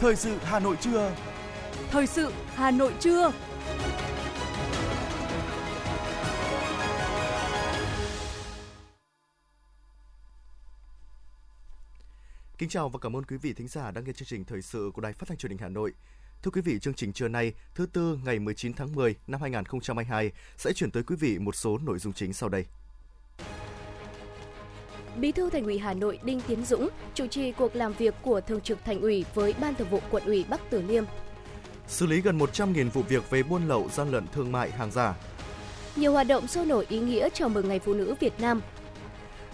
Thời sự Hà Nội trưa. Thời sự Hà Nội trưa. Kính chào và cảm ơn quý vị thính giả đang nghe chương trình thời sự của Đài Phát thanh Truyền hình Hà Nội. Thưa quý vị, chương trình trưa nay, thứ tư ngày 19 tháng 10 năm 2022 sẽ chuyển tới quý vị một số nội dung chính sau đây. Bí thư Thành ủy Hà Nội Đinh Tiến Dũng chủ trì cuộc làm việc của Thường trực Thành ủy với Ban Thường vụ Quận ủy Bắc Từ Liêm. Xử lý gần 100.000 vụ việc về buôn lậu, gian lận thương mại, hàng giả. Nhiều hoạt động sôi nổi ý nghĩa chào mừng Ngày Phụ nữ Việt Nam.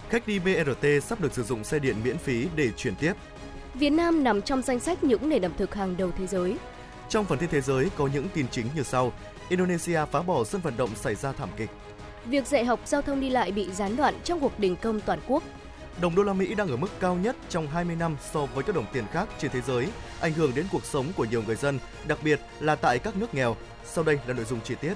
Khách đi BRT sắp được sử dụng xe điện miễn phí để chuyển tiếp. Việt Nam nằm trong danh sách những nền ẩm thực hàng đầu thế giới. Trong phần tin thế giới có những tin chính như sau. Indonesia phá bỏ sân vận động xảy ra thảm kịch. Việc dạy học giao thông đi lại bị gián đoạn trong cuộc đình công toàn quốc. Đồng đô la Mỹ đang ở mức cao nhất trong 20 năm so với các đồng tiền khác trên thế giới, ảnh hưởng đến cuộc sống của nhiều người dân, đặc biệt là tại các nước nghèo. Sau đây là nội dung chi tiết.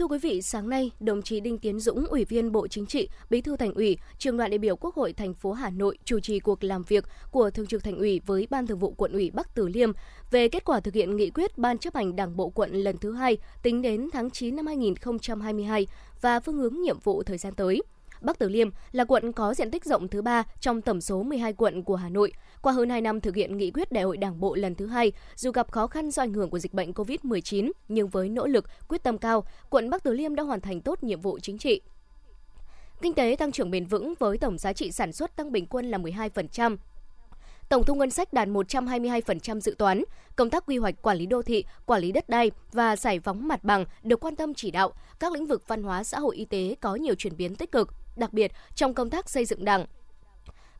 Thưa quý vị, sáng nay, đồng chí Đinh Tiến Dũng, Ủy viên Bộ Chính trị, Bí thư Thành ủy, Trường đoàn đại biểu Quốc hội thành phố Hà Nội chủ trì cuộc làm việc của Thường trực Thành ủy với Ban Thường vụ Quận ủy Bắc Từ Liêm về kết quả thực hiện nghị quyết Ban chấp hành Đảng bộ quận lần thứ hai tính đến tháng 9 năm 2022 và phương hướng nhiệm vụ thời gian tới. Bắc Từ Liêm là quận có diện tích rộng thứ ba trong tổng số 12 quận của Hà Nội. Qua hơn 2 năm thực hiện nghị quyết Đại hội Đảng bộ lần thứ hai, dù gặp khó khăn do ảnh hưởng của dịch bệnh COVID-19, nhưng với nỗ lực, quyết tâm cao, quận Bắc Từ Liêm đã hoàn thành tốt nhiệm vụ chính trị. Kinh tế tăng trưởng bền vững với tổng giá trị sản xuất tăng bình quân là 12%, Tổng thu ngân sách đạt 122% dự toán. Công tác quy hoạch quản lý đô thị, quản lý đất đai và giải phóng mặt bằng được quan tâm chỉ đạo. Các lĩnh vực văn hóa, xã hội, y tế có nhiều chuyển biến tích cực, đặc biệt trong công tác xây dựng Đảng,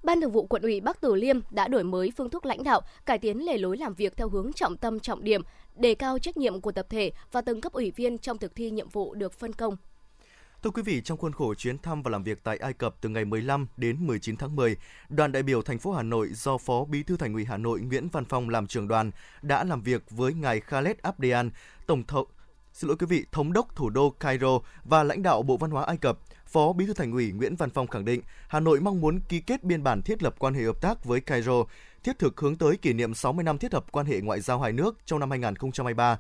Ban Thường vụ Quận ủy Bắc Từ Liêm đã đổi mới phương thức lãnh đạo, cải tiến lề lối làm việc theo hướng trọng tâm trọng điểm, đề cao trách nhiệm của tập thể và từng cấp ủy viên trong thực thi nhiệm vụ được phân công. Thưa quý vị, trong khuôn khổ chuyến thăm và làm việc tại Ai Cập từ ngày 15 đến 19 tháng 10, đoàn đại biểu thành phố Hà Nội do Phó Bí thư Thành ủy Hà Nội Nguyễn Văn Phong làm trưởng đoàn đã làm việc với ngài Khaled Abdean, tổng thống xin lỗi quý vị, thống đốc thủ đô Cairo và lãnh đạo Bộ Văn hóa Ai Cập. Phó Bí thư Thành ủy Nguyễn Văn Phong khẳng định, Hà Nội mong muốn ký kết biên bản thiết lập quan hệ hợp tác với Cairo, thiết thực hướng tới kỷ niệm 60 năm thiết lập quan hệ ngoại giao hai nước trong năm 2023.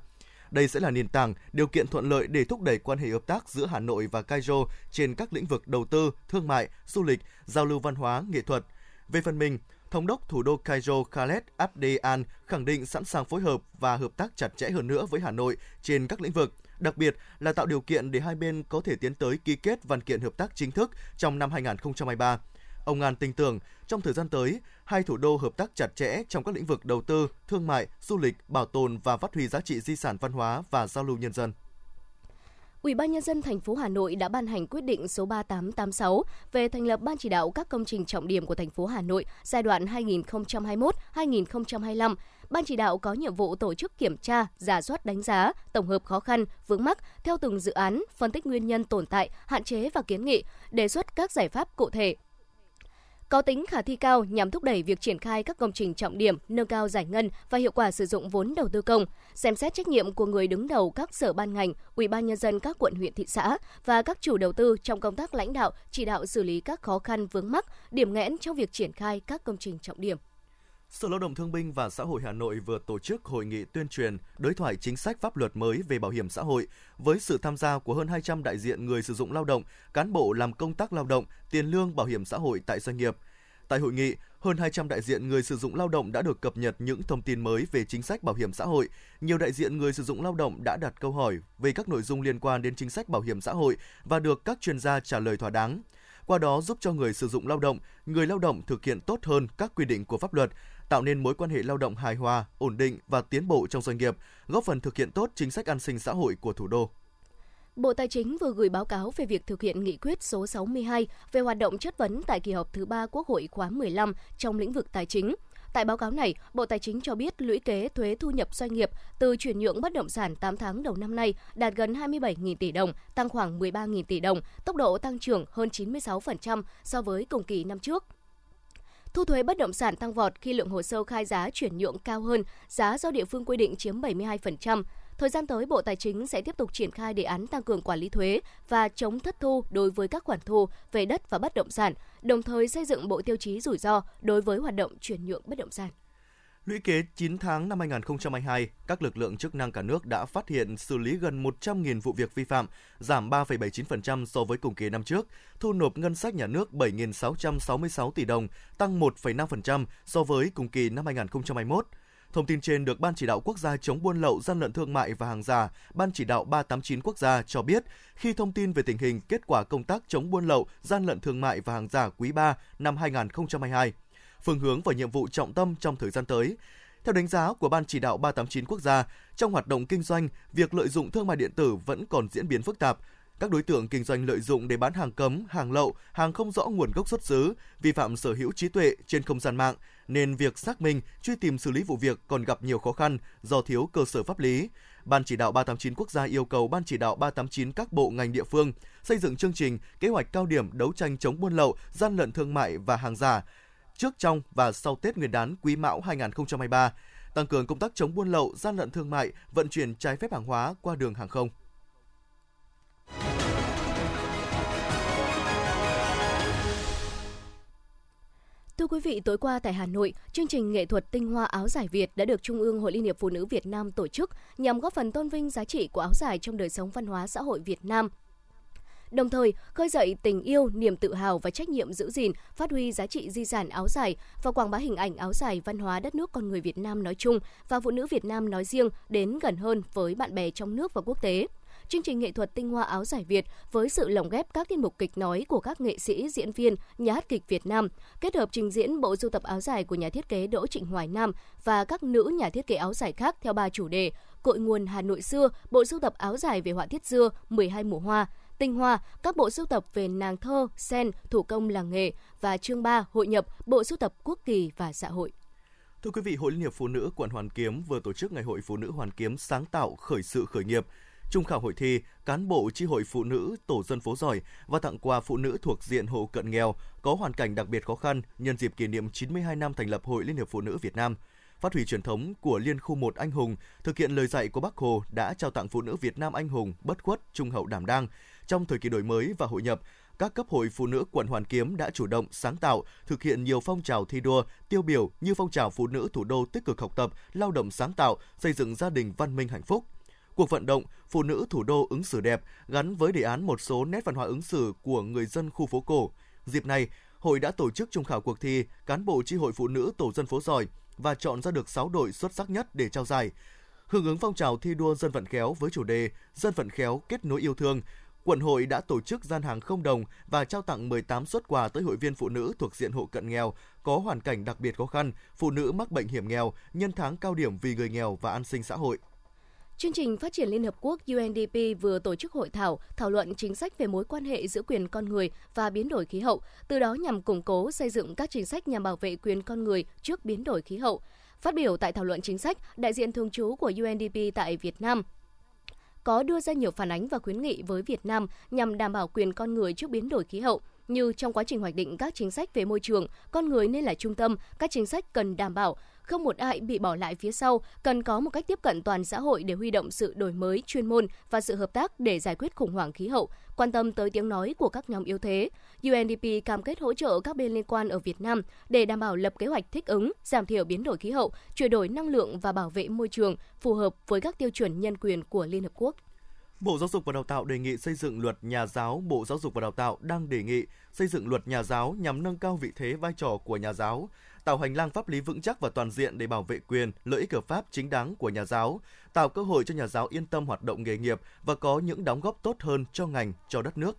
Đây sẽ là nền tảng, điều kiện thuận lợi để thúc đẩy quan hệ hợp tác giữa Hà Nội và Cairo trên các lĩnh vực đầu tư, thương mại, du lịch, giao lưu văn hóa, nghệ thuật. Về phần mình, Thống đốc thủ đô Cairo Khaled Abdean khẳng định sẵn sàng phối hợp và hợp tác chặt chẽ hơn nữa với Hà Nội trên các lĩnh vực, đặc biệt là tạo điều kiện để hai bên có thể tiến tới ký kết văn kiện hợp tác chính thức trong năm 2023. Ông An tin tưởng trong thời gian tới, hai thủ đô hợp tác chặt chẽ trong các lĩnh vực đầu tư, thương mại, du lịch, bảo tồn và phát huy giá trị di sản văn hóa và giao lưu nhân dân. Ủy ban nhân dân thành phố Hà Nội đã ban hành quyết định số 3886 về thành lập ban chỉ đạo các công trình trọng điểm của thành phố Hà Nội giai đoạn 2021-2025. Ban chỉ đạo có nhiệm vụ tổ chức kiểm tra, giả soát đánh giá, tổng hợp khó khăn, vướng mắc theo từng dự án, phân tích nguyên nhân tồn tại, hạn chế và kiến nghị, đề xuất các giải pháp cụ thể có tính khả thi cao nhằm thúc đẩy việc triển khai các công trình trọng điểm, nâng cao giải ngân và hiệu quả sử dụng vốn đầu tư công, xem xét trách nhiệm của người đứng đầu các sở ban ngành, ủy ban nhân dân các quận huyện thị xã và các chủ đầu tư trong công tác lãnh đạo, chỉ đạo xử lý các khó khăn vướng mắc, điểm nghẽn trong việc triển khai các công trình trọng điểm. Sở Lao động Thương binh và Xã hội Hà Nội vừa tổ chức hội nghị tuyên truyền đối thoại chính sách pháp luật mới về bảo hiểm xã hội với sự tham gia của hơn 200 đại diện người sử dụng lao động, cán bộ làm công tác lao động, tiền lương bảo hiểm xã hội tại doanh nghiệp. Tại hội nghị, hơn 200 đại diện người sử dụng lao động đã được cập nhật những thông tin mới về chính sách bảo hiểm xã hội. Nhiều đại diện người sử dụng lao động đã đặt câu hỏi về các nội dung liên quan đến chính sách bảo hiểm xã hội và được các chuyên gia trả lời thỏa đáng qua đó giúp cho người sử dụng lao động, người lao động thực hiện tốt hơn các quy định của pháp luật, tạo nên mối quan hệ lao động hài hòa, ổn định và tiến bộ trong doanh nghiệp, góp phần thực hiện tốt chính sách an sinh xã hội của thủ đô. Bộ Tài chính vừa gửi báo cáo về việc thực hiện nghị quyết số 62 về hoạt động chất vấn tại kỳ họp thứ 3 Quốc hội khóa 15 trong lĩnh vực tài chính. Tại báo cáo này, Bộ Tài chính cho biết lũy kế thuế thu nhập doanh nghiệp từ chuyển nhượng bất động sản 8 tháng đầu năm nay đạt gần 27.000 tỷ đồng, tăng khoảng 13.000 tỷ đồng, tốc độ tăng trưởng hơn 96% so với cùng kỳ năm trước. Thu thuế bất động sản tăng vọt khi lượng hồ sơ khai giá chuyển nhượng cao hơn, giá do địa phương quy định chiếm 72%. Thời gian tới, Bộ Tài chính sẽ tiếp tục triển khai đề án tăng cường quản lý thuế và chống thất thu đối với các khoản thu về đất và bất động sản, đồng thời xây dựng bộ tiêu chí rủi ro đối với hoạt động chuyển nhượng bất động sản. Lũy kế 9 tháng năm 2022, các lực lượng chức năng cả nước đã phát hiện xử lý gần 100.000 vụ việc vi phạm, giảm 3,79% so với cùng kỳ năm trước, thu nộp ngân sách nhà nước 7.666 tỷ đồng, tăng 1,5% so với cùng kỳ năm 2021. Thông tin trên được Ban chỉ đạo quốc gia chống buôn lậu, gian lận thương mại và hàng giả, Ban chỉ đạo 389 quốc gia cho biết, khi thông tin về tình hình kết quả công tác chống buôn lậu, gian lận thương mại và hàng giả quý 3 năm 2022 phương hướng và nhiệm vụ trọng tâm trong thời gian tới. Theo đánh giá của Ban chỉ đạo 389 quốc gia, trong hoạt động kinh doanh, việc lợi dụng thương mại điện tử vẫn còn diễn biến phức tạp. Các đối tượng kinh doanh lợi dụng để bán hàng cấm, hàng lậu, hàng không rõ nguồn gốc xuất xứ, vi phạm sở hữu trí tuệ trên không gian mạng, nên việc xác minh, truy tìm xử lý vụ việc còn gặp nhiều khó khăn do thiếu cơ sở pháp lý. Ban chỉ đạo 389 quốc gia yêu cầu Ban chỉ đạo 389 các bộ ngành địa phương xây dựng chương trình, kế hoạch cao điểm đấu tranh chống buôn lậu, gian lận thương mại và hàng giả, trước trong và sau Tết Nguyên đán Quý Mão 2023, tăng cường công tác chống buôn lậu, gian lận thương mại, vận chuyển trái phép hàng hóa qua đường hàng không. Thưa quý vị, tối qua tại Hà Nội, chương trình nghệ thuật tinh hoa áo giải Việt đã được Trung ương Hội Liên hiệp Phụ nữ Việt Nam tổ chức nhằm góp phần tôn vinh giá trị của áo giải trong đời sống văn hóa xã hội Việt Nam đồng thời khơi dậy tình yêu, niềm tự hào và trách nhiệm giữ gìn, phát huy giá trị di sản áo dài và quảng bá hình ảnh áo dài văn hóa đất nước con người Việt Nam nói chung và phụ nữ Việt Nam nói riêng đến gần hơn với bạn bè trong nước và quốc tế. Chương trình nghệ thuật tinh hoa áo giải Việt với sự lồng ghép các tiết mục kịch nói của các nghệ sĩ, diễn viên, nhà hát kịch Việt Nam, kết hợp trình diễn bộ sưu tập áo dài của nhà thiết kế Đỗ Trịnh Hoài Nam và các nữ nhà thiết kế áo dài khác theo ba chủ đề: Cội nguồn Hà Nội xưa, bộ sưu tập áo dài về họa tiết dưa, 12 mùa hoa, tinh hoa, các bộ sưu tập về nàng thơ, sen, thủ công làng nghề và chương 3 hội nhập bộ sưu tập quốc kỳ và xã hội. Thưa quý vị, Hội Liên hiệp Phụ nữ quận Hoàn Kiếm vừa tổ chức Ngày hội Phụ nữ Hoàn Kiếm sáng tạo khởi sự khởi nghiệp. Trung khảo hội thi, cán bộ chi hội phụ nữ tổ dân phố giỏi và tặng quà phụ nữ thuộc diện hộ cận nghèo có hoàn cảnh đặc biệt khó khăn nhân dịp kỷ niệm 92 năm thành lập Hội Liên hiệp Phụ nữ Việt Nam – phát huy truyền thống của Liên khu 1 anh hùng, thực hiện lời dạy của Bác Hồ đã trao tặng phụ nữ Việt Nam anh hùng, bất khuất, trung hậu đảm đang. Trong thời kỳ đổi mới và hội nhập, các cấp hội phụ nữ quận Hoàn Kiếm đã chủ động, sáng tạo, thực hiện nhiều phong trào thi đua, tiêu biểu như phong trào phụ nữ thủ đô tích cực học tập, lao động sáng tạo, xây dựng gia đình văn minh hạnh phúc. Cuộc vận động Phụ nữ thủ đô ứng xử đẹp gắn với đề án một số nét văn hóa ứng xử của người dân khu phố cổ. Dịp này, hội đã tổ chức trung khảo cuộc thi cán bộ chi hội phụ nữ tổ dân phố giỏi và chọn ra được 6 đội xuất sắc nhất để trao giải. Hưởng ứng phong trào thi đua dân vận khéo với chủ đề Dân vận khéo kết nối yêu thương, quận hội đã tổ chức gian hàng không đồng và trao tặng 18 xuất quà tới hội viên phụ nữ thuộc diện hộ cận nghèo có hoàn cảnh đặc biệt khó khăn, phụ nữ mắc bệnh hiểm nghèo nhân tháng cao điểm vì người nghèo và an sinh xã hội. Chương trình Phát triển Liên Hợp Quốc UNDP vừa tổ chức hội thảo thảo luận chính sách về mối quan hệ giữa quyền con người và biến đổi khí hậu, từ đó nhằm củng cố xây dựng các chính sách nhằm bảo vệ quyền con người trước biến đổi khí hậu. Phát biểu tại thảo luận chính sách, đại diện thường trú của UNDP tại Việt Nam có đưa ra nhiều phản ánh và khuyến nghị với Việt Nam nhằm đảm bảo quyền con người trước biến đổi khí hậu như trong quá trình hoạch định các chính sách về môi trường, con người nên là trung tâm, các chính sách cần đảm bảo không một ai bị bỏ lại phía sau, cần có một cách tiếp cận toàn xã hội để huy động sự đổi mới chuyên môn và sự hợp tác để giải quyết khủng hoảng khí hậu, quan tâm tới tiếng nói của các nhóm yếu thế. UNDP cam kết hỗ trợ các bên liên quan ở Việt Nam để đảm bảo lập kế hoạch thích ứng, giảm thiểu biến đổi khí hậu, chuyển đổi năng lượng và bảo vệ môi trường phù hợp với các tiêu chuẩn nhân quyền của Liên Hợp Quốc. Bộ Giáo dục và Đào tạo đề nghị xây dựng luật nhà giáo. Bộ Giáo dục và Đào tạo đang đề nghị xây dựng luật nhà giáo nhằm nâng cao vị thế vai trò của nhà giáo, tạo hành lang pháp lý vững chắc và toàn diện để bảo vệ quyền, lợi ích hợp pháp chính đáng của nhà giáo, tạo cơ hội cho nhà giáo yên tâm hoạt động nghề nghiệp và có những đóng góp tốt hơn cho ngành, cho đất nước.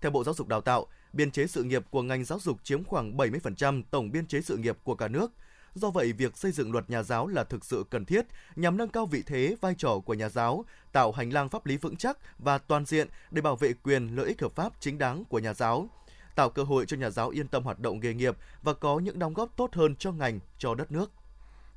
Theo Bộ Giáo dục Đào tạo, biên chế sự nghiệp của ngành giáo dục chiếm khoảng 70% tổng biên chế sự nghiệp của cả nước. Do vậy, việc xây dựng luật nhà giáo là thực sự cần thiết nhằm nâng cao vị thế, vai trò của nhà giáo, tạo hành lang pháp lý vững chắc và toàn diện để bảo vệ quyền lợi ích hợp pháp chính đáng của nhà giáo, tạo cơ hội cho nhà giáo yên tâm hoạt động nghề nghiệp và có những đóng góp tốt hơn cho ngành, cho đất nước.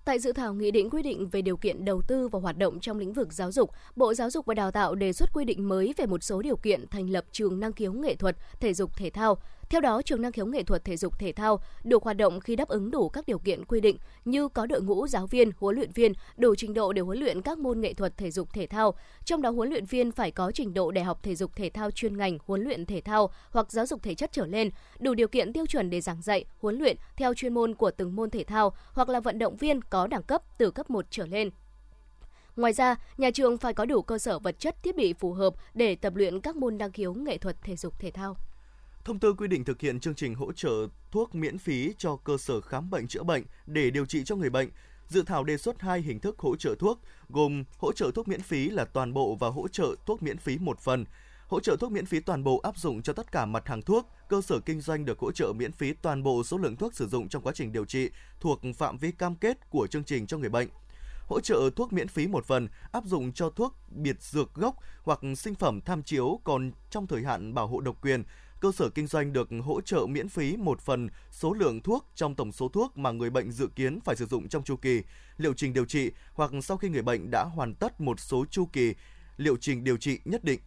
Tại dự thảo nghị định quy định về điều kiện đầu tư và hoạt động trong lĩnh vực giáo dục, Bộ Giáo dục và Đào tạo đề xuất quy định mới về một số điều kiện thành lập trường năng khiếu nghệ thuật, thể dục thể thao, theo đó, trường năng khiếu nghệ thuật thể dục thể thao được hoạt động khi đáp ứng đủ các điều kiện quy định như có đội ngũ giáo viên, huấn luyện viên đủ trình độ để huấn luyện các môn nghệ thuật thể dục thể thao, trong đó huấn luyện viên phải có trình độ đại học thể dục thể thao chuyên ngành huấn luyện thể thao hoặc giáo dục thể chất trở lên, đủ điều kiện tiêu chuẩn để giảng dạy, huấn luyện theo chuyên môn của từng môn thể thao hoặc là vận động viên có đẳng cấp từ cấp 1 trở lên. Ngoài ra, nhà trường phải có đủ cơ sở vật chất thiết bị phù hợp để tập luyện các môn năng khiếu nghệ thuật thể dục thể thao. Thông tư quy định thực hiện chương trình hỗ trợ thuốc miễn phí cho cơ sở khám bệnh chữa bệnh để điều trị cho người bệnh. Dự thảo đề xuất hai hình thức hỗ trợ thuốc, gồm hỗ trợ thuốc miễn phí là toàn bộ và hỗ trợ thuốc miễn phí một phần. Hỗ trợ thuốc miễn phí toàn bộ áp dụng cho tất cả mặt hàng thuốc, cơ sở kinh doanh được hỗ trợ miễn phí toàn bộ số lượng thuốc sử dụng trong quá trình điều trị thuộc phạm vi cam kết của chương trình cho người bệnh hỗ trợ thuốc miễn phí một phần áp dụng cho thuốc biệt dược gốc hoặc sinh phẩm tham chiếu còn trong thời hạn bảo hộ độc quyền cơ sở kinh doanh được hỗ trợ miễn phí một phần số lượng thuốc trong tổng số thuốc mà người bệnh dự kiến phải sử dụng trong chu kỳ, liệu trình điều trị hoặc sau khi người bệnh đã hoàn tất một số chu kỳ, liệu trình điều trị nhất định.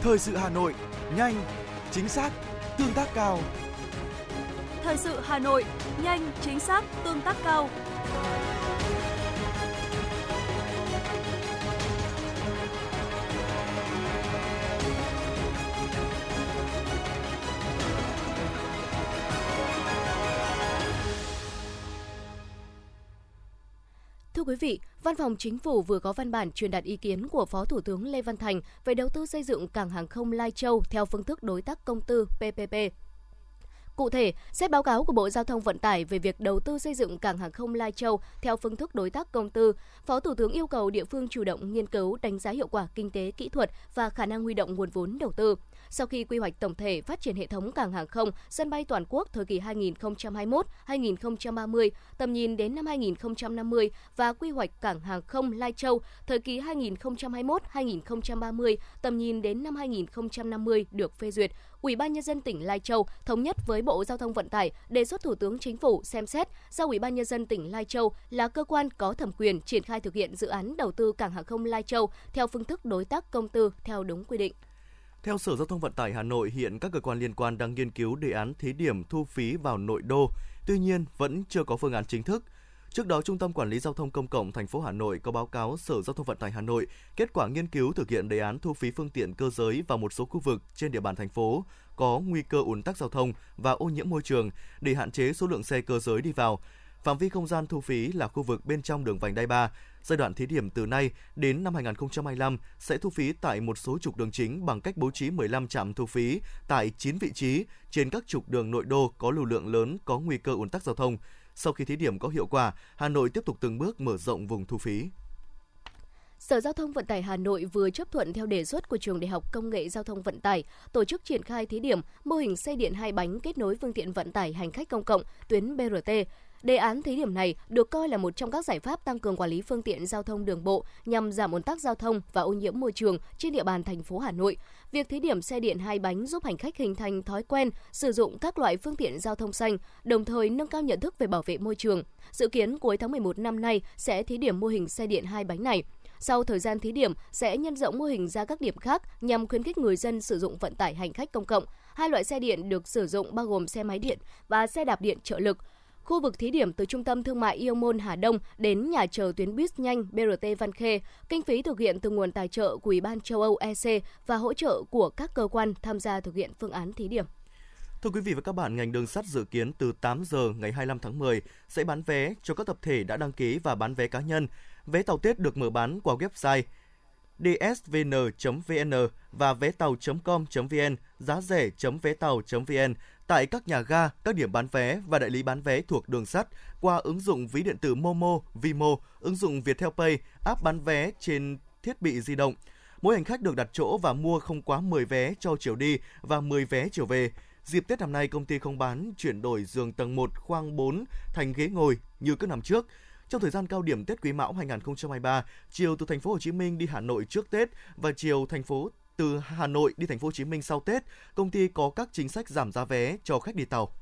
Thời sự Hà Nội, nhanh, chính xác, tương tác cao. Thời sự Hà Nội, nhanh, chính xác, tương tác cao. Thưa quý vị, Văn phòng Chính phủ vừa có văn bản truyền đạt ý kiến của Phó Thủ tướng Lê Văn Thành về đầu tư xây dựng cảng hàng không Lai Châu theo phương thức đối tác công tư PPP. Cụ thể, xét báo cáo của Bộ Giao thông Vận tải về việc đầu tư xây dựng cảng hàng không Lai Châu theo phương thức đối tác công tư, Phó Thủ tướng yêu cầu địa phương chủ động nghiên cứu đánh giá hiệu quả kinh tế, kỹ thuật và khả năng huy động nguồn vốn đầu tư. Sau khi quy hoạch tổng thể phát triển hệ thống cảng hàng không, sân bay toàn quốc thời kỳ 2021-2030, tầm nhìn đến năm 2050 và quy hoạch cảng hàng không Lai Châu thời kỳ 2021-2030, tầm nhìn đến năm 2050 được phê duyệt, Ủy ban nhân dân tỉnh Lai Châu thống nhất với Bộ Giao thông Vận tải đề xuất Thủ tướng Chính phủ xem xét giao Ủy ban nhân dân tỉnh Lai Châu là cơ quan có thẩm quyền triển khai thực hiện dự án đầu tư cảng hàng không Lai Châu theo phương thức đối tác công tư theo đúng quy định. Theo Sở Giao thông Vận tải Hà Nội, hiện các cơ quan liên quan đang nghiên cứu đề án thí điểm thu phí vào nội đô, tuy nhiên vẫn chưa có phương án chính thức. Trước đó, Trung tâm Quản lý Giao thông Công cộng thành phố Hà Nội có báo cáo Sở Giao thông Vận tải Hà Nội kết quả nghiên cứu thực hiện đề án thu phí phương tiện cơ giới vào một số khu vực trên địa bàn thành phố có nguy cơ ùn tắc giao thông và ô nhiễm môi trường để hạn chế số lượng xe cơ giới đi vào. Phạm vi không gian thu phí là khu vực bên trong đường vành đai 3. Giai đoạn thí điểm từ nay đến năm 2025 sẽ thu phí tại một số trục đường chính bằng cách bố trí 15 trạm thu phí tại 9 vị trí trên các trục đường nội đô có lưu lượng lớn có nguy cơ ùn tắc giao thông. Sau khi thí điểm có hiệu quả, Hà Nội tiếp tục từng bước mở rộng vùng thu phí. Sở Giao thông Vận tải Hà Nội vừa chấp thuận theo đề xuất của Trường Đại học Công nghệ Giao thông Vận tải tổ chức triển khai thí điểm mô hình xe điện hai bánh kết nối phương tiện vận tải hành khách công cộng tuyến BRT. Đề án thí điểm này được coi là một trong các giải pháp tăng cường quản lý phương tiện giao thông đường bộ nhằm giảm ùn tắc giao thông và ô nhiễm môi trường trên địa bàn thành phố Hà Nội. Việc thí điểm xe điện hai bánh giúp hành khách hình thành thói quen sử dụng các loại phương tiện giao thông xanh, đồng thời nâng cao nhận thức về bảo vệ môi trường. Dự kiến cuối tháng 11 năm nay sẽ thí điểm mô hình xe điện hai bánh này. Sau thời gian thí điểm, sẽ nhân rộng mô hình ra các điểm khác nhằm khuyến khích người dân sử dụng vận tải hành khách công cộng. Hai loại xe điện được sử dụng bao gồm xe máy điện và xe đạp điện trợ lực. Khu vực thí điểm từ trung tâm thương mại Yêu Môn Hà Đông đến nhà chờ tuyến buýt nhanh BRT Văn Khê, kinh phí thực hiện từ nguồn tài trợ của Ủy ban châu Âu EC và hỗ trợ của các cơ quan tham gia thực hiện phương án thí điểm. Thưa quý vị và các bạn, ngành đường sắt dự kiến từ 8 giờ ngày 25 tháng 10 sẽ bán vé cho các tập thể đã đăng ký và bán vé cá nhân. Vé tàu Tết được mở bán qua website dsvn.vn và vé tàu.com.vn, giá rẻ.vé tàu.vn tại các nhà ga, các điểm bán vé và đại lý bán vé thuộc đường sắt qua ứng dụng ví điện tử Momo, Vimo, ứng dụng Viettel Pay, app bán vé trên thiết bị di động. Mỗi hành khách được đặt chỗ và mua không quá 10 vé cho chiều đi và 10 vé chiều về. Dịp Tết năm nay, công ty không bán chuyển đổi giường tầng 1 khoang 4 thành ghế ngồi như các năm trước. Trong thời gian cao điểm Tết Quý Mão 2023, chiều từ thành phố Hồ Chí Minh đi Hà Nội trước Tết và chiều thành phố từ Hà Nội đi thành phố Hồ Chí Minh sau Tết, công ty có các chính sách giảm giá vé cho khách đi tàu.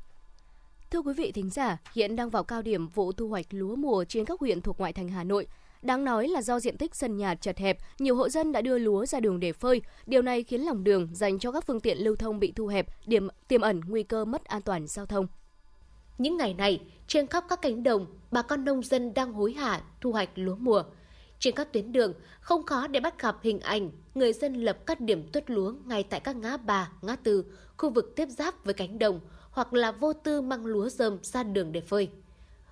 Thưa quý vị thính giả, hiện đang vào cao điểm vụ thu hoạch lúa mùa trên các huyện thuộc ngoại thành Hà Nội. Đáng nói là do diện tích sân nhà chật hẹp, nhiều hộ dân đã đưa lúa ra đường để phơi. Điều này khiến lòng đường dành cho các phương tiện lưu thông bị thu hẹp, điểm tiềm ẩn nguy cơ mất an toàn giao thông. Những ngày này, trên khắp các cánh đồng, bà con nông dân đang hối hả thu hoạch lúa mùa. Trên các tuyến đường, không khó để bắt gặp hình ảnh người dân lập các điểm tuất lúa ngay tại các ngã ba, ngã tư, khu vực tiếp giáp với cánh đồng, hoặc là vô tư mang lúa rơm ra đường để phơi.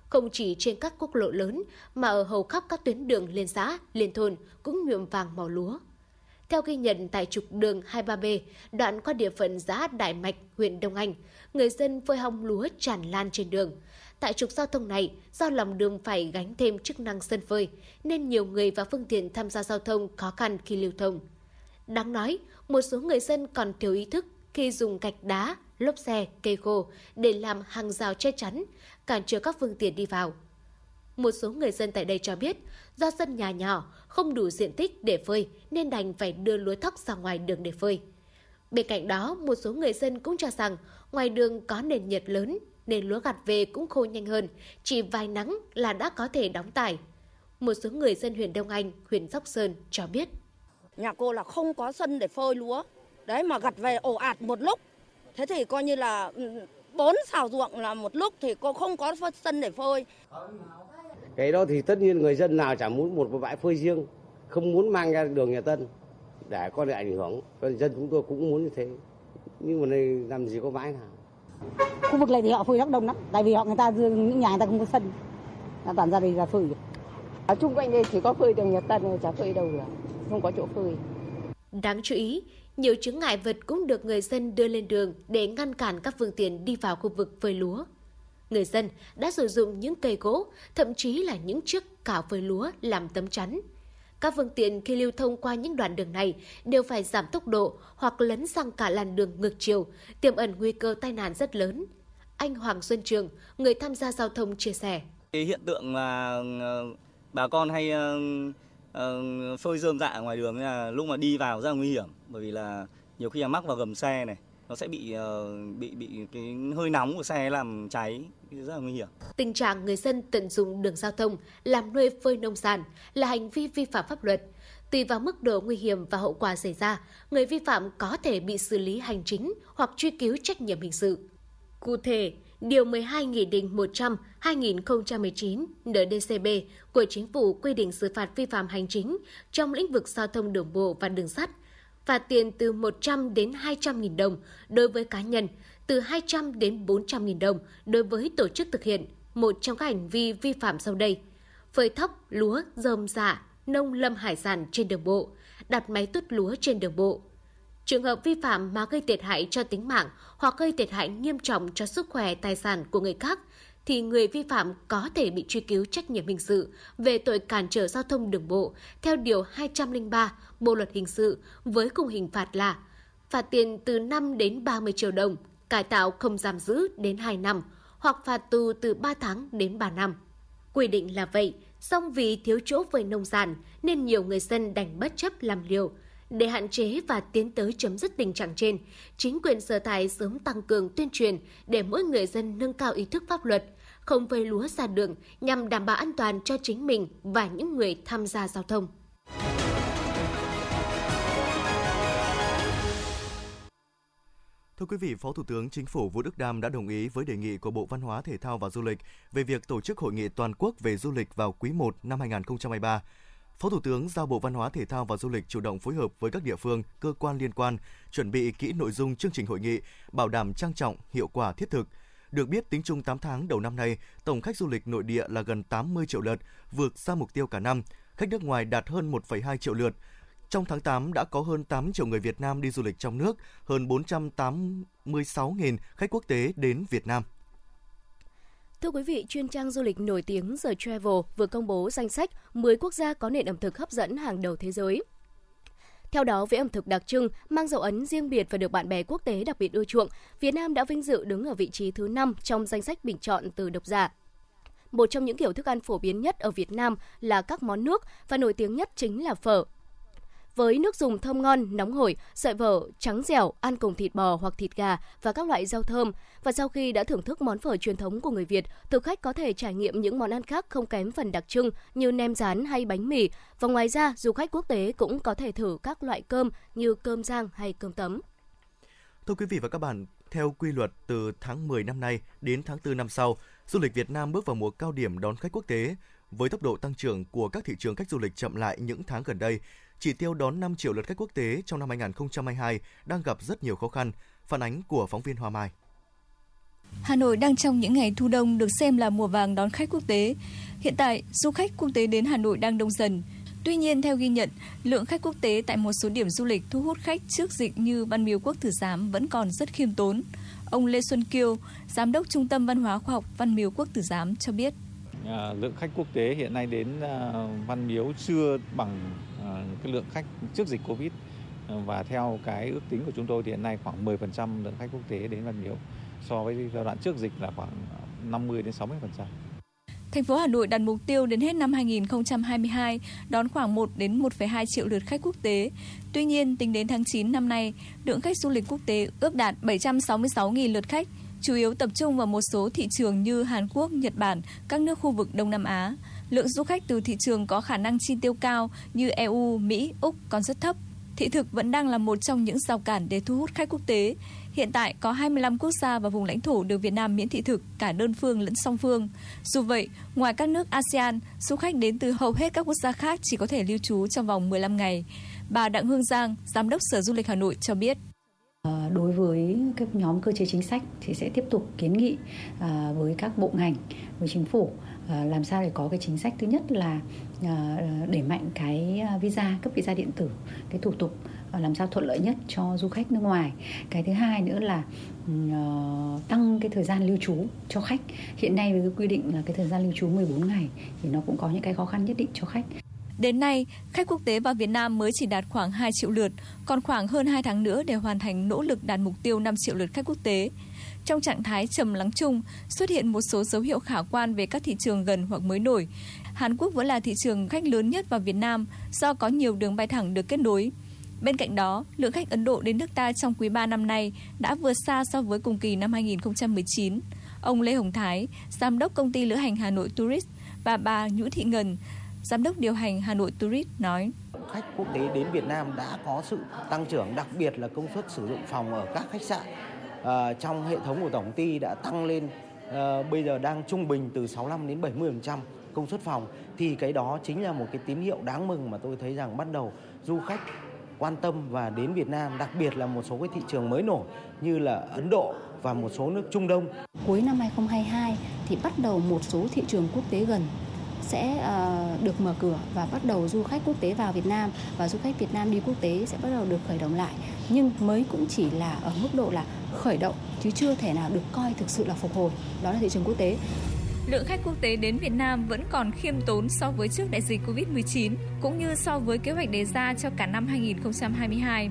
Không chỉ trên các quốc lộ lớn, mà ở hầu khắp các tuyến đường liên xã, liên thôn cũng nhuộm vàng màu lúa. Theo ghi nhận tại trục đường 23B, đoạn qua địa phận xã Đại Mạch, huyện Đông Anh, người dân phơi hong lúa tràn lan trên đường. Tại trục giao thông này, do lòng đường phải gánh thêm chức năng sân phơi, nên nhiều người và phương tiện tham gia giao thông khó khăn khi lưu thông. Đáng nói, một số người dân còn thiếu ý thức khi dùng gạch đá, lốp xe, cây khô để làm hàng rào che chắn, cản trở các phương tiện đi vào. Một số người dân tại đây cho biết, do sân nhà nhỏ, không đủ diện tích để phơi nên đành phải đưa lúa thóc ra ngoài đường để phơi. Bên cạnh đó, một số người dân cũng cho rằng ngoài đường có nền nhiệt lớn nên lúa gặt về cũng khô nhanh hơn, chỉ vài nắng là đã có thể đóng tải. Một số người dân huyện Đông Anh, huyện Sóc Sơn cho biết. Nhà cô là không có sân để phơi lúa. Đấy mà gặt về ồ ạt một lúc. Thế thì coi như là ừ, bốn xào ruộng là một lúc thì cô không có sân để phơi. Cái đó thì tất nhiên người dân nào chẳng muốn một bãi phơi riêng, không muốn mang ra đường nhà Tân để có thể ảnh hưởng. Dân chúng tôi cũng muốn như thế. Nhưng mà đây làm gì có bãi nào. Khu vực này thì họ phơi rất đông lắm, tại vì họ người ta những nhà người ta không có sân, là toàn ra đây là phơi. Ở chung quanh đây chỉ có phơi đường nhà Tân, chả phơi đâu cả, không có chỗ phơi. Đáng chú ý, nhiều chứng ngại vật cũng được người dân đưa lên đường để ngăn cản các phương tiện đi vào khu vực phơi lúa. Người dân đã sử dụng những cây gỗ, thậm chí là những chiếc cào phơi lúa làm tấm chắn. Các phương tiện khi lưu thông qua những đoạn đường này đều phải giảm tốc độ hoặc lấn sang cả làn đường ngược chiều, tiềm ẩn nguy cơ tai nạn rất lớn. Anh Hoàng Xuân Trường, người tham gia giao thông chia sẻ. Hiện tượng là ờ, bà con hay ờ, ờ, phơi rơm dạ ngoài đường là lúc mà đi vào rất là nguy hiểm bởi vì là nhiều khi là mắc vào gầm xe này nó sẽ bị ờ, bị bị cái hơi nóng của xe làm cháy rất là nguy hiểm. Tình trạng người dân tận dụng đường giao thông làm nơi phơi nông sản là hành vi vi phạm pháp luật. Tùy vào mức độ nguy hiểm và hậu quả xảy ra, người vi phạm có thể bị xử lý hành chính hoặc truy cứu trách nhiệm hình sự. Cụ thể, Điều 12 Nghị định 100-2019 NDCB của Chính phủ quy định xử phạt vi phạm hành chính trong lĩnh vực giao thông đường bộ và đường sắt, phạt tiền từ 100 đến 200 nghìn đồng đối với cá nhân, từ 200 đến 400 nghìn đồng đối với tổ chức thực hiện một trong các hành vi vi phạm sau đây. Phơi thóc, lúa, rơm dạ, nông lâm hải sản trên đường bộ, đặt máy tuốt lúa trên đường bộ, Trường hợp vi phạm mà gây thiệt hại cho tính mạng hoặc gây thiệt hại nghiêm trọng cho sức khỏe tài sản của người khác thì người vi phạm có thể bị truy cứu trách nhiệm hình sự về tội cản trở giao thông đường bộ theo Điều 203 Bộ Luật Hình sự với khung hình phạt là phạt tiền từ 5 đến 30 triệu đồng, cải tạo không giam giữ đến 2 năm hoặc phạt tù từ 3 tháng đến 3 năm. Quy định là vậy, song vì thiếu chỗ về nông sản nên nhiều người dân đành bất chấp làm liều, để hạn chế và tiến tới chấm dứt tình trạng trên, chính quyền sở tại sớm tăng cường tuyên truyền để mỗi người dân nâng cao ý thức pháp luật, không vơi lúa ra đường nhằm đảm bảo an toàn cho chính mình và những người tham gia giao thông. Thưa quý vị, Phó Thủ tướng Chính phủ Vũ Đức Đam đã đồng ý với đề nghị của Bộ Văn hóa Thể thao và Du lịch về việc tổ chức hội nghị toàn quốc về du lịch vào quý 1 năm 2023. Phó Thủ tướng giao Bộ Văn hóa Thể thao và Du lịch chủ động phối hợp với các địa phương, cơ quan liên quan chuẩn bị kỹ nội dung chương trình hội nghị, bảo đảm trang trọng, hiệu quả thiết thực. Được biết, tính chung 8 tháng đầu năm nay, tổng khách du lịch nội địa là gần 80 triệu lượt, vượt xa mục tiêu cả năm. Khách nước ngoài đạt hơn 1,2 triệu lượt. Trong tháng 8 đã có hơn 8 triệu người Việt Nam đi du lịch trong nước, hơn 486.000 khách quốc tế đến Việt Nam. Thưa quý vị, chuyên trang du lịch nổi tiếng The Travel vừa công bố danh sách 10 quốc gia có nền ẩm thực hấp dẫn hàng đầu thế giới. Theo đó, với ẩm thực đặc trưng, mang dấu ấn riêng biệt và được bạn bè quốc tế đặc biệt ưa chuộng, Việt Nam đã vinh dự đứng ở vị trí thứ 5 trong danh sách bình chọn từ độc giả. Một trong những kiểu thức ăn phổ biến nhất ở Việt Nam là các món nước và nổi tiếng nhất chính là phở với nước dùng thơm ngon, nóng hổi, sợi vở trắng dẻo, ăn cùng thịt bò hoặc thịt gà và các loại rau thơm. Và sau khi đã thưởng thức món phở truyền thống của người Việt, thực khách có thể trải nghiệm những món ăn khác không kém phần đặc trưng như nem rán hay bánh mì. Và ngoài ra, du khách quốc tế cũng có thể thử các loại cơm như cơm rang hay cơm tấm. Thưa quý vị và các bạn, theo quy luật từ tháng 10 năm nay đến tháng 4 năm sau, du lịch Việt Nam bước vào mùa cao điểm đón khách quốc tế. Với tốc độ tăng trưởng của các thị trường khách du lịch chậm lại những tháng gần đây, chỉ tiêu đón 5 triệu lượt khách quốc tế trong năm 2022 đang gặp rất nhiều khó khăn. Phản ánh của phóng viên Hoa Mai. Hà Nội đang trong những ngày thu đông được xem là mùa vàng đón khách quốc tế. Hiện tại, du khách quốc tế đến Hà Nội đang đông dần. Tuy nhiên, theo ghi nhận, lượng khách quốc tế tại một số điểm du lịch thu hút khách trước dịch như Văn Miếu Quốc Tử Giám vẫn còn rất khiêm tốn. Ông Lê Xuân Kiêu, Giám đốc Trung tâm Văn hóa Khoa học Văn Miếu Quốc Tử Giám cho biết. À, lượng khách quốc tế hiện nay đến à, Văn Miếu chưa bằng cái lượng khách trước dịch Covid ờ, và theo cái ước tính của chúng tôi thì hiện nay khoảng 10% lượng khách quốc tế đến Văn Miếu so với giai đoạn trước dịch là khoảng 50 đến 60%. Thành phố Hà Nội đặt mục tiêu đến hết năm 2022 đón khoảng 1 đến 1,2 triệu lượt khách quốc tế. Tuy nhiên, tính đến tháng 9 năm nay, lượng khách du lịch quốc tế ước đạt 766.000 lượt khách, chủ yếu tập trung vào một số thị trường như Hàn Quốc, Nhật Bản, các nước khu vực Đông Nam Á. Lượng du khách từ thị trường có khả năng chi tiêu cao như EU, Mỹ, Úc còn rất thấp. Thị thực vẫn đang là một trong những rào cản để thu hút khách quốc tế. Hiện tại có 25 quốc gia và vùng lãnh thổ được Việt Nam miễn thị thực cả đơn phương lẫn song phương. Dù vậy, ngoài các nước ASEAN, du khách đến từ hầu hết các quốc gia khác chỉ có thể lưu trú trong vòng 15 ngày. Bà Đặng Hương Giang, Giám đốc Sở Du lịch Hà Nội cho biết. Ờ, đối với các nhóm cơ chế chính sách thì sẽ tiếp tục kiến nghị ờ, với các bộ ngành, với chính phủ Ờ, làm sao để có cái chính sách thứ nhất là ờ, đẩy mạnh cái ờ, visa cấp visa điện tử, cái thủ tục làm sao thuận lợi nhất cho du khách nước ngoài. Cái thứ hai nữa là ừ, tăng cái thời gian lưu trú cho khách. Hiện nay với cái quy định là cái thời gian lưu trú 14 ngày thì nó cũng có những cái khó khăn nhất định cho khách. Đến nay, khách quốc tế vào Việt Nam mới chỉ đạt khoảng 2 triệu lượt, còn khoảng hơn 2 tháng nữa để hoàn thành nỗ lực đạt mục tiêu 5 triệu lượt khách quốc tế. Trong trạng thái trầm lắng chung, xuất hiện một số dấu hiệu khả quan về các thị trường gần hoặc mới nổi. Hàn Quốc vẫn là thị trường khách lớn nhất vào Việt Nam do có nhiều đường bay thẳng được kết nối. Bên cạnh đó, lượng khách Ấn Độ đến nước ta trong quý 3 năm nay đã vượt xa so với cùng kỳ năm 2019. Ông Lê Hồng Thái, giám đốc công ty lữ hành Hà Nội Tourist và bà Nhũ Thị Ngân, giám đốc điều hành Hà Nội Tourist nói: Khách quốc tế đến Việt Nam đã có sự tăng trưởng, đặc biệt là công suất sử dụng phòng ở các khách sạn Ờ, trong hệ thống của tổng ty đã tăng lên ờ, bây giờ đang trung bình từ 65 đến 70% công suất phòng thì cái đó chính là một cái tín hiệu đáng mừng mà tôi thấy rằng bắt đầu du khách quan tâm và đến Việt Nam, đặc biệt là một số cái thị trường mới nổi như là Ấn Độ và một số nước Trung Đông. Cuối năm 2022 thì bắt đầu một số thị trường quốc tế gần sẽ uh, được mở cửa và bắt đầu du khách quốc tế vào Việt Nam và du khách Việt Nam đi quốc tế sẽ bắt đầu được khởi động lại. Nhưng mới cũng chỉ là ở mức độ là khởi động chứ chưa thể nào được coi thực sự là phục hồi. Đó là thị trường quốc tế. Lượng khách quốc tế đến Việt Nam vẫn còn khiêm tốn so với trước đại dịch Covid-19, cũng như so với kế hoạch đề ra cho cả năm 2022.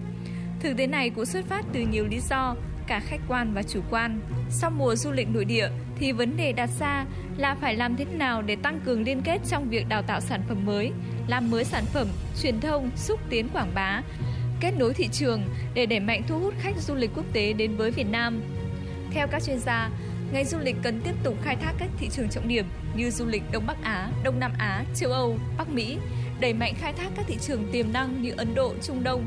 Thực tế này cũng xuất phát từ nhiều lý do, cả khách quan và chủ quan. Sau mùa du lịch nội địa thì vấn đề đặt ra là phải làm thế nào để tăng cường liên kết trong việc đào tạo sản phẩm mới, làm mới sản phẩm, truyền thông, xúc tiến quảng bá, kết nối thị trường để đẩy mạnh thu hút khách du lịch quốc tế đến với Việt Nam. Theo các chuyên gia, ngành du lịch cần tiếp tục khai thác các thị trường trọng điểm như du lịch Đông Bắc Á, Đông Nam Á, châu Âu, Bắc Mỹ, đẩy mạnh khai thác các thị trường tiềm năng như Ấn Độ, Trung Đông,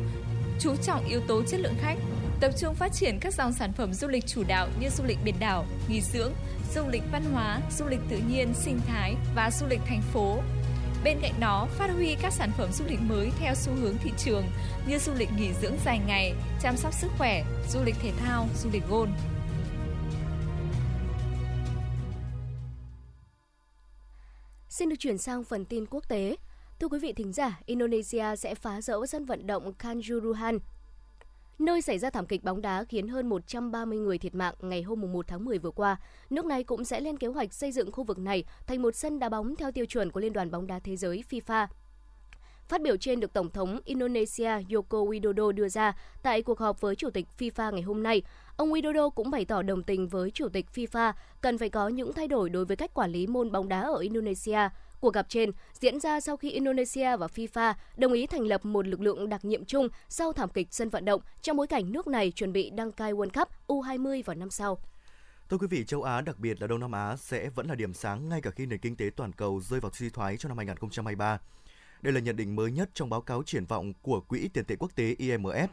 chú trọng yếu tố chất lượng khách, tập trung phát triển các dòng sản phẩm du lịch chủ đạo như du lịch biển đảo, nghỉ dưỡng, du lịch văn hóa, du lịch tự nhiên, sinh thái và du lịch thành phố. Bên cạnh đó, phát huy các sản phẩm du lịch mới theo xu hướng thị trường như du lịch nghỉ dưỡng dài ngày, chăm sóc sức khỏe, du lịch thể thao, du lịch gôn. Xin được chuyển sang phần tin quốc tế. Thưa quý vị thính giả, Indonesia sẽ phá rỡ sân vận động Kanjuruhan, nơi xảy ra thảm kịch bóng đá khiến hơn 130 người thiệt mạng ngày hôm 1 tháng 10 vừa qua. Nước này cũng sẽ lên kế hoạch xây dựng khu vực này thành một sân đá bóng theo tiêu chuẩn của Liên đoàn bóng đá thế giới, FIFA. Phát biểu trên được Tổng thống Indonesia Joko Widodo đưa ra tại cuộc họp với Chủ tịch FIFA ngày hôm nay. Ông Widodo cũng bày tỏ đồng tình với Chủ tịch FIFA cần phải có những thay đổi đối với cách quản lý môn bóng đá ở Indonesia. Cuộc gặp trên diễn ra sau khi Indonesia và FIFA đồng ý thành lập một lực lượng đặc nhiệm chung sau thảm kịch sân vận động trong bối cảnh nước này chuẩn bị đăng cai World Cup U20 vào năm sau. Thưa quý vị, châu Á, đặc biệt là Đông Nam Á sẽ vẫn là điểm sáng ngay cả khi nền kinh tế toàn cầu rơi vào suy thoái trong năm 2023. Đây là nhận định mới nhất trong báo cáo triển vọng của Quỹ tiền tệ quốc tế IMF.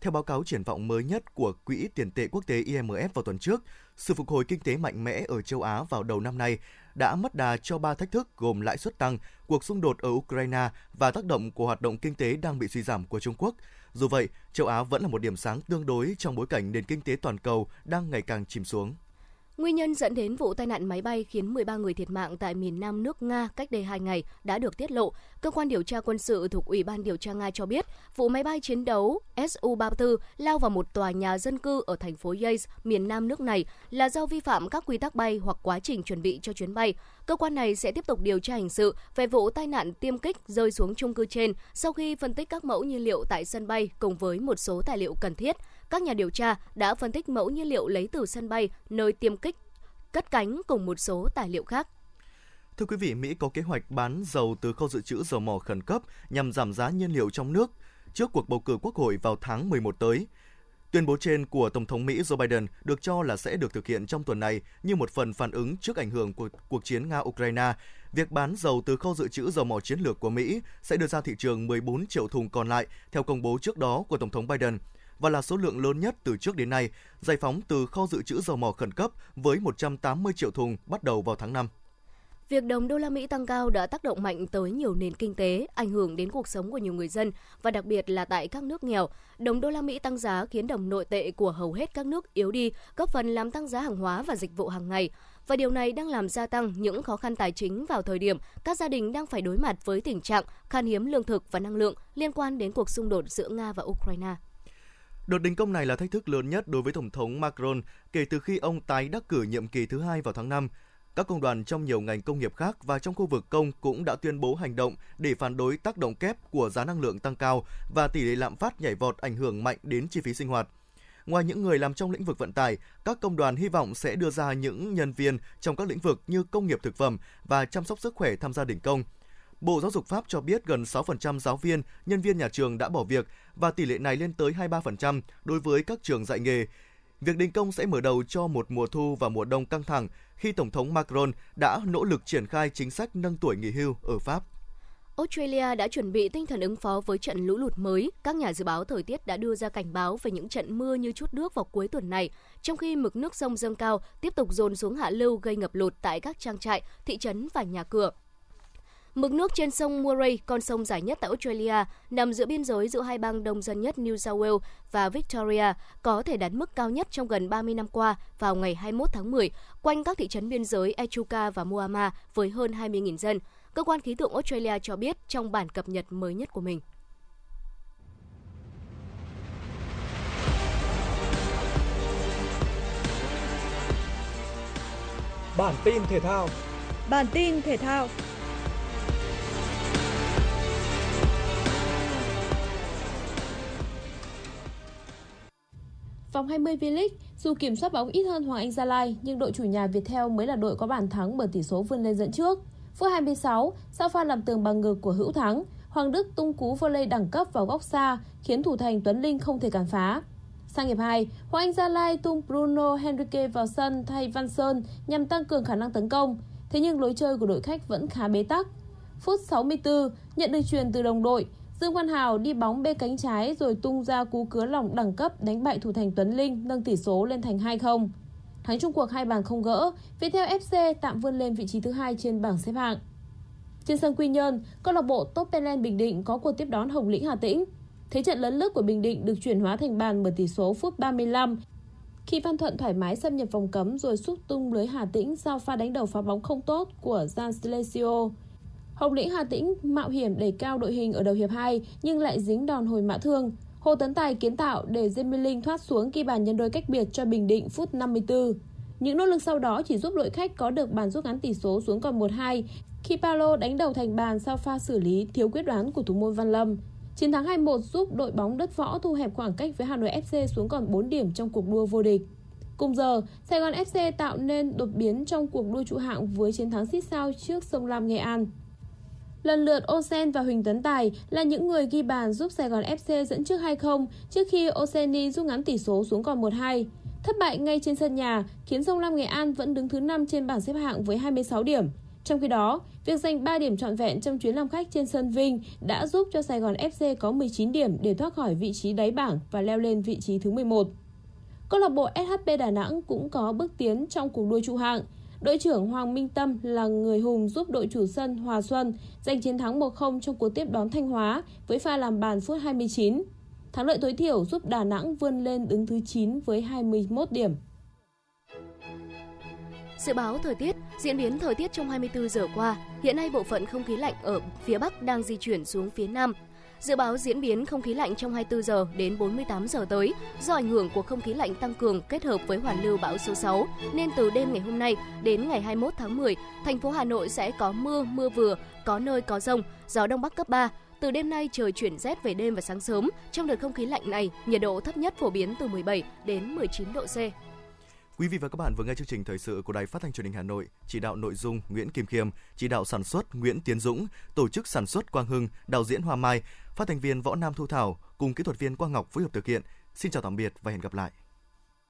Theo báo cáo triển vọng mới nhất của Quỹ tiền tệ quốc tế IMF vào tuần trước, sự phục hồi kinh tế mạnh mẽ ở châu Á vào đầu năm nay đã mất đà cho ba thách thức gồm lãi suất tăng, cuộc xung đột ở Ukraine và tác động của hoạt động kinh tế đang bị suy giảm của Trung Quốc. Dù vậy, châu Á vẫn là một điểm sáng tương đối trong bối cảnh nền kinh tế toàn cầu đang ngày càng chìm xuống. Nguyên nhân dẫn đến vụ tai nạn máy bay khiến 13 người thiệt mạng tại miền Nam nước Nga cách đây 2 ngày đã được tiết lộ. Cơ quan điều tra quân sự thuộc Ủy ban điều tra Nga cho biết, vụ máy bay chiến đấu Su-34 lao vào một tòa nhà dân cư ở thành phố Yeisk, miền Nam nước này là do vi phạm các quy tắc bay hoặc quá trình chuẩn bị cho chuyến bay. Cơ quan này sẽ tiếp tục điều tra hình sự về vụ tai nạn tiêm kích rơi xuống chung cư trên sau khi phân tích các mẫu nhiên liệu tại sân bay cùng với một số tài liệu cần thiết các nhà điều tra đã phân tích mẫu nhiên liệu lấy từ sân bay nơi tiêm kích cất cánh cùng một số tài liệu khác. Thưa quý vị, Mỹ có kế hoạch bán dầu từ kho dự trữ dầu mỏ khẩn cấp nhằm giảm giá nhiên liệu trong nước trước cuộc bầu cử quốc hội vào tháng 11 tới. Tuyên bố trên của Tổng thống Mỹ Joe Biden được cho là sẽ được thực hiện trong tuần này như một phần phản ứng trước ảnh hưởng của cuộc chiến Nga-Ukraine. Việc bán dầu từ kho dự trữ dầu mỏ chiến lược của Mỹ sẽ đưa ra thị trường 14 triệu thùng còn lại theo công bố trước đó của Tổng thống Biden và là số lượng lớn nhất từ trước đến nay, giải phóng từ kho dự trữ dầu mỏ khẩn cấp với 180 triệu thùng bắt đầu vào tháng 5. Việc đồng đô la Mỹ tăng cao đã tác động mạnh tới nhiều nền kinh tế, ảnh hưởng đến cuộc sống của nhiều người dân và đặc biệt là tại các nước nghèo. Đồng đô la Mỹ tăng giá khiến đồng nội tệ của hầu hết các nước yếu đi, góp phần làm tăng giá hàng hóa và dịch vụ hàng ngày. Và điều này đang làm gia tăng những khó khăn tài chính vào thời điểm các gia đình đang phải đối mặt với tình trạng khan hiếm lương thực và năng lượng liên quan đến cuộc xung đột giữa Nga và Ukraine. Đợt đình công này là thách thức lớn nhất đối với Tổng thống Macron kể từ khi ông tái đắc cử nhiệm kỳ thứ hai vào tháng 5. Các công đoàn trong nhiều ngành công nghiệp khác và trong khu vực công cũng đã tuyên bố hành động để phản đối tác động kép của giá năng lượng tăng cao và tỷ lệ lạm phát nhảy vọt ảnh hưởng mạnh đến chi phí sinh hoạt. Ngoài những người làm trong lĩnh vực vận tải, các công đoàn hy vọng sẽ đưa ra những nhân viên trong các lĩnh vực như công nghiệp thực phẩm và chăm sóc sức khỏe tham gia đình công – Bộ Giáo dục Pháp cho biết gần 6% giáo viên, nhân viên nhà trường đã bỏ việc và tỷ lệ này lên tới 23% đối với các trường dạy nghề. Việc đình công sẽ mở đầu cho một mùa thu và mùa đông căng thẳng khi Tổng thống Macron đã nỗ lực triển khai chính sách nâng tuổi nghỉ hưu ở Pháp. Australia đã chuẩn bị tinh thần ứng phó với trận lũ lụt mới. Các nhà dự báo thời tiết đã đưa ra cảnh báo về những trận mưa như chút nước vào cuối tuần này, trong khi mực nước sông dâng cao tiếp tục dồn xuống hạ lưu gây ngập lụt tại các trang trại, thị trấn và nhà cửa. Mực nước trên sông Murray, con sông dài nhất tại Australia, nằm giữa biên giới giữa hai bang đông dân nhất New South Wales và Victoria, có thể đạt mức cao nhất trong gần 30 năm qua vào ngày 21 tháng 10, quanh các thị trấn biên giới Echuca và Muama với hơn 20.000 dân. Cơ quan khí tượng Australia cho biết trong bản cập nhật mới nhất của mình. Bản tin thể thao Bản tin thể thao Vòng 20 V-League, dù kiểm soát bóng ít hơn Hoàng Anh Gia Lai, nhưng đội chủ nhà Viettel mới là đội có bàn thắng bởi tỷ số vươn lên dẫn trước. Phút 26, sau pha làm tường bằng ngực của Hữu Thắng, Hoàng Đức tung cú volley đẳng cấp vào góc xa, khiến thủ thành Tuấn Linh không thể cản phá. Sang hiệp 2, Hoàng Anh Gia Lai tung Bruno Henrique vào sân thay Văn Sơn nhằm tăng cường khả năng tấn công. Thế nhưng lối chơi của đội khách vẫn khá bế tắc. Phút 64, nhận được truyền từ đồng đội, Dương Văn Hào đi bóng bê cánh trái rồi tung ra cú cứa lỏng đẳng cấp đánh bại thủ thành Tuấn Linh nâng tỷ số lên thành 2-0. Thắng chung cuộc hai bàn không gỡ, Viettel FC tạm vươn lên vị trí thứ hai trên bảng xếp hạng. Trên sân Quy Nhơn, câu lạc bộ Topelen Bình Định có cuộc tiếp đón Hồng Lĩnh Hà Tĩnh. Thế trận lấn lướt của Bình Định được chuyển hóa thành bàn bởi tỷ số phút 35 khi Văn Thuận thoải mái xâm nhập vòng cấm rồi xúc tung lưới Hà Tĩnh sau pha đánh đầu phá bóng không tốt của Gian Silesio. Hồng Lĩnh Hà Tĩnh mạo hiểm đẩy cao đội hình ở đầu hiệp 2 nhưng lại dính đòn hồi mã thương. Hồ Tấn Tài kiến tạo để Jimmy Linh thoát xuống ghi bàn nhân đôi cách biệt cho Bình Định phút 54. Những nỗ lực sau đó chỉ giúp đội khách có được bàn rút ngắn tỷ số xuống còn 1-2 khi Paulo đánh đầu thành bàn sau pha xử lý thiếu quyết đoán của thủ môn Văn Lâm. Chiến thắng 2-1 giúp đội bóng đất võ thu hẹp khoảng cách với Hà Nội FC xuống còn 4 điểm trong cuộc đua vô địch. Cùng giờ, Sài Gòn FC tạo nên đột biến trong cuộc đua trụ hạng với chiến thắng xít sao trước sông Lam Nghệ An. Lần lượt Osen và Huỳnh Tấn Tài là những người ghi bàn giúp Sài Gòn FC dẫn trước 2-0 trước khi Oseni rút ngắn tỷ số xuống còn 1-2. Thất bại ngay trên sân nhà khiến Sông Lam Nghệ An vẫn đứng thứ 5 trên bảng xếp hạng với 26 điểm. Trong khi đó, việc giành 3 điểm trọn vẹn trong chuyến làm khách trên sân Vinh đã giúp cho Sài Gòn FC có 19 điểm để thoát khỏi vị trí đáy bảng và leo lên vị trí thứ 11. Câu lạc bộ SHP Đà Nẵng cũng có bước tiến trong cuộc đua trụ hạng. Đội trưởng Hoàng Minh Tâm là người hùng giúp đội chủ sân Hòa Xuân giành chiến thắng 1-0 trong cuộc tiếp đón Thanh Hóa với pha làm bàn phút 29. Thắng lợi tối thiểu giúp Đà Nẵng vươn lên đứng thứ 9 với 21 điểm. Dự báo thời tiết, diễn biến thời tiết trong 24 giờ qua, hiện nay bộ phận không khí lạnh ở phía Bắc đang di chuyển xuống phía Nam. Dự báo diễn biến không khí lạnh trong 24 giờ đến 48 giờ tới do ảnh hưởng của không khí lạnh tăng cường kết hợp với hoàn lưu bão số 6 nên từ đêm ngày hôm nay đến ngày 21 tháng 10, thành phố Hà Nội sẽ có mưa, mưa vừa, có nơi có rông, gió đông bắc cấp 3. Từ đêm nay trời chuyển rét về đêm và sáng sớm. Trong đợt không khí lạnh này, nhiệt độ thấp nhất phổ biến từ 17 đến 19 độ C. Quý vị và các bạn vừa nghe chương trình thời sự của Đài Phát thanh Truyền hình Hà Nội, chỉ đạo nội dung Nguyễn Kim Khiêm, chỉ đạo sản xuất Nguyễn Tiến Dũng, tổ chức sản xuất Quang Hưng, đạo diễn Hoa Mai, phát thanh viên Võ Nam Thu Thảo cùng kỹ thuật viên Quang Ngọc phối hợp thực hiện. Xin chào tạm biệt và hẹn gặp lại.